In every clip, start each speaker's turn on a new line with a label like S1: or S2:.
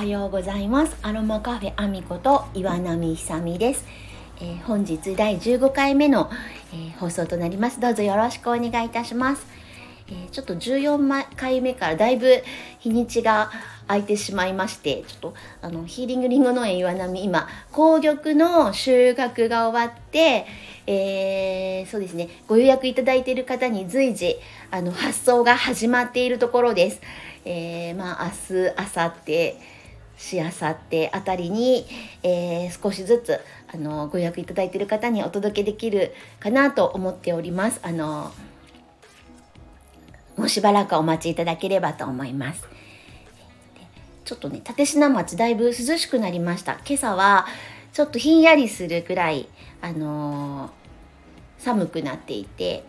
S1: はようございます。アロマカフェアミこと岩波久美です、えー、本日第15回目の、えー、放送となります。どうぞよろしくお願いいたします、えー、ちょっと14回目からだいぶ日にちが空いてしまいましてちょっとあのヒーリングリンゴ農園岩波今紅玉の収穫が終わってえー、そうですね。ご予約いただいている方に随時あの発送が始まっているところです。えー、まあ明日明後日しあさってあたりに、えー、少しずつあのご予約いただいている方にお届けできるかなと思っております。あのもうしばらくお待ちいただければと思います。ちょっとね立科町だいぶ涼しくなりました。今朝はちょっとひんやりするくらいあのー、寒くなっていて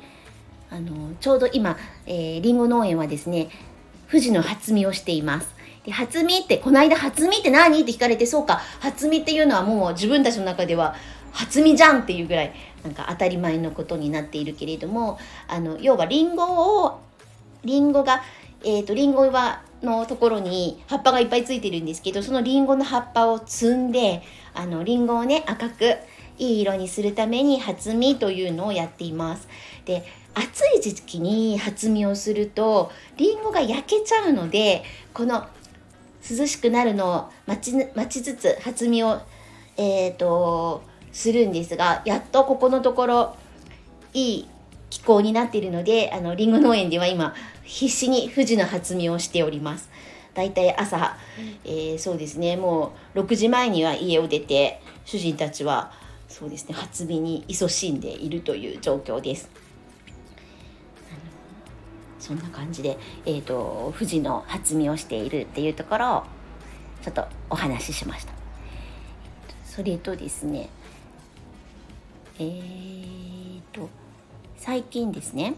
S1: あのちょうど今、えー、リンゴ農園はですね富士の初見をしています。で初見ってこの間初見って何？って聞かれてそうか初見っていうのはもう自分たちの中では初見じゃんっていうぐらいなんか当たり前のことになっているけれどもあの要はリンゴをリンゴがえっ、ー、とリンゴはのところに葉っぱがいっぱいついてるんですけどそのリンゴの葉っぱを摘んであのリンゴをね赤くいい色にするために初見というのをやっています。で暑い時期に初見をするとりんごが焼けちゃうのでこの涼しくなるのを待ち待ちつつ初見を、えーと、するんですがやっとここのところいい気候になっているのであのりんご農園では今必死に富士の初見をしております。だいたい朝、えー、そうですねもう6時前には家を出て主人たちはそうですね初見に勤しんでいるという状況です。そんな感じで、えーと、富士の初見をしているっていうところをちょっとお話ししました。それとですねえーと最近ですね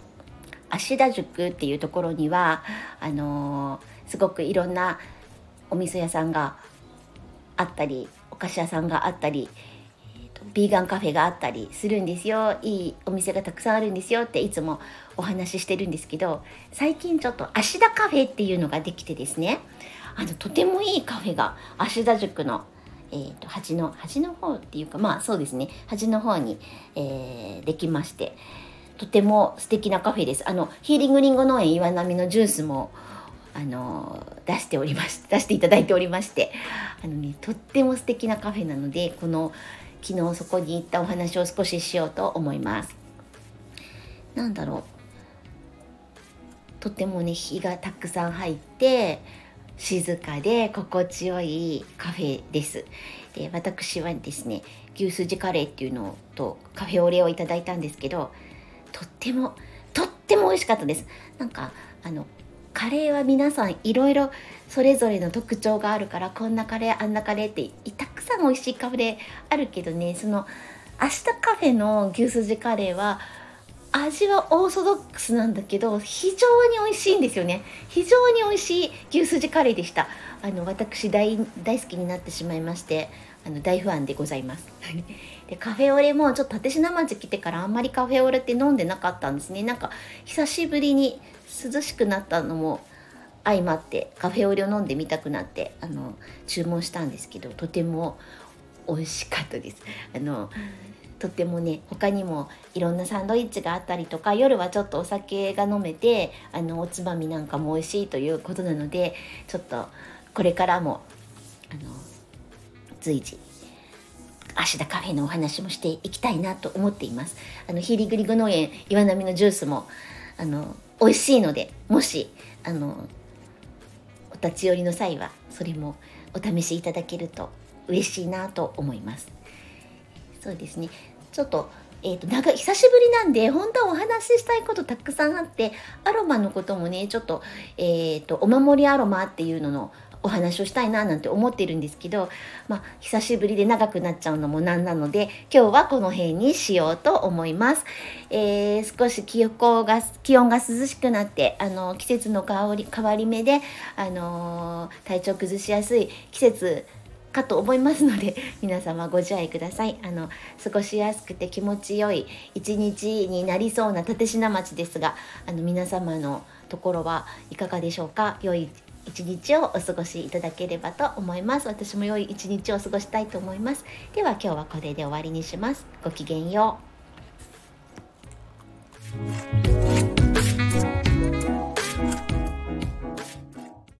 S1: 芦田宿っていうところにはあのー、すごくいろんなお店屋さんがあったりお菓子屋さんがあったりビーガンカフェがあったりするんですよ。いいお店がたくさんあるんですよっていつもお話ししてるんですけど最近ちょっと芦田カフェっていうのができてですね。あのとてもいいカフェが芦田塾のえーと、端の端の方っていうかまあそうですね。端の方に、えー、できましてとても素敵なカフェです。あのヒーリングリンゴ農園岩波のジュースもあの出しておりまし出していただいておりましてあのねとっても素敵なカフェなのでこの昨日そこに行ったお話を少ししようと思います。なんだろうとてもね日がたくさん入って静かで心地よいカフェです。で私はですね牛すじカレーっていうのとカフェオレをいただいたんですけどとってもとっても美味しかったです。なんかあのカレーは皆さんいろいろそれぞれの特徴があるからこんなカレーあんなカレーってたくさん美味しいカレーあるけどねその明日カフェの牛すじカレーは味はオーソドックスなんだけど非常に美味しいんですよね。非常に美味しい牛すじカレーでした。あの私大大好きになってしまいまして。あの大ファンでございます。でカフェオレもちょっと立科町来てからあんまりカフェオレって飲んでなかったんですね。なんか久しぶりに涼しくなったのも相まってカフェオレを飲んでみたくなってあの注文したんですけどとても美味しかったです。あのとってもね他にもいろんなサンドイッチがあったりとか夜はちょっとお酒が飲めてあのおつまみなんかも美味しいということなのでちょっとこれからもあの随時芦田カフェのお話もしていきたいなと思っています。あのヒーリグリグ農園岩波のジュースもあの美味しいのでもしあのお立ち寄りの際はそれもお試しいただけると嬉しいなと思いますそうですねちょっとえーと、長久しぶりなんで本当はお話ししたいことたくさんあってアロマのこともねちょっと,、えーとお守りアロマっていうののお話をしたいななんて思ってるんですけど、まあ、久しぶりで長くなっちゃうのもなんなので今日はこの辺にしようと思います。えー、少し気候が気温が涼しくなってあの季節の変わり変わり目で、あのー、体調崩しやすい季節かと思いますので皆様ご自愛くださいあの過ごしやすくて気持ちよい一日になりそうな立科町ですがあの皆様のところはいかがでしょうか？良い一日をお過ごしいただければと思います。私も良い一日を過ごしたいと思います。では今日はこれで終わりにします。ごきげんよう。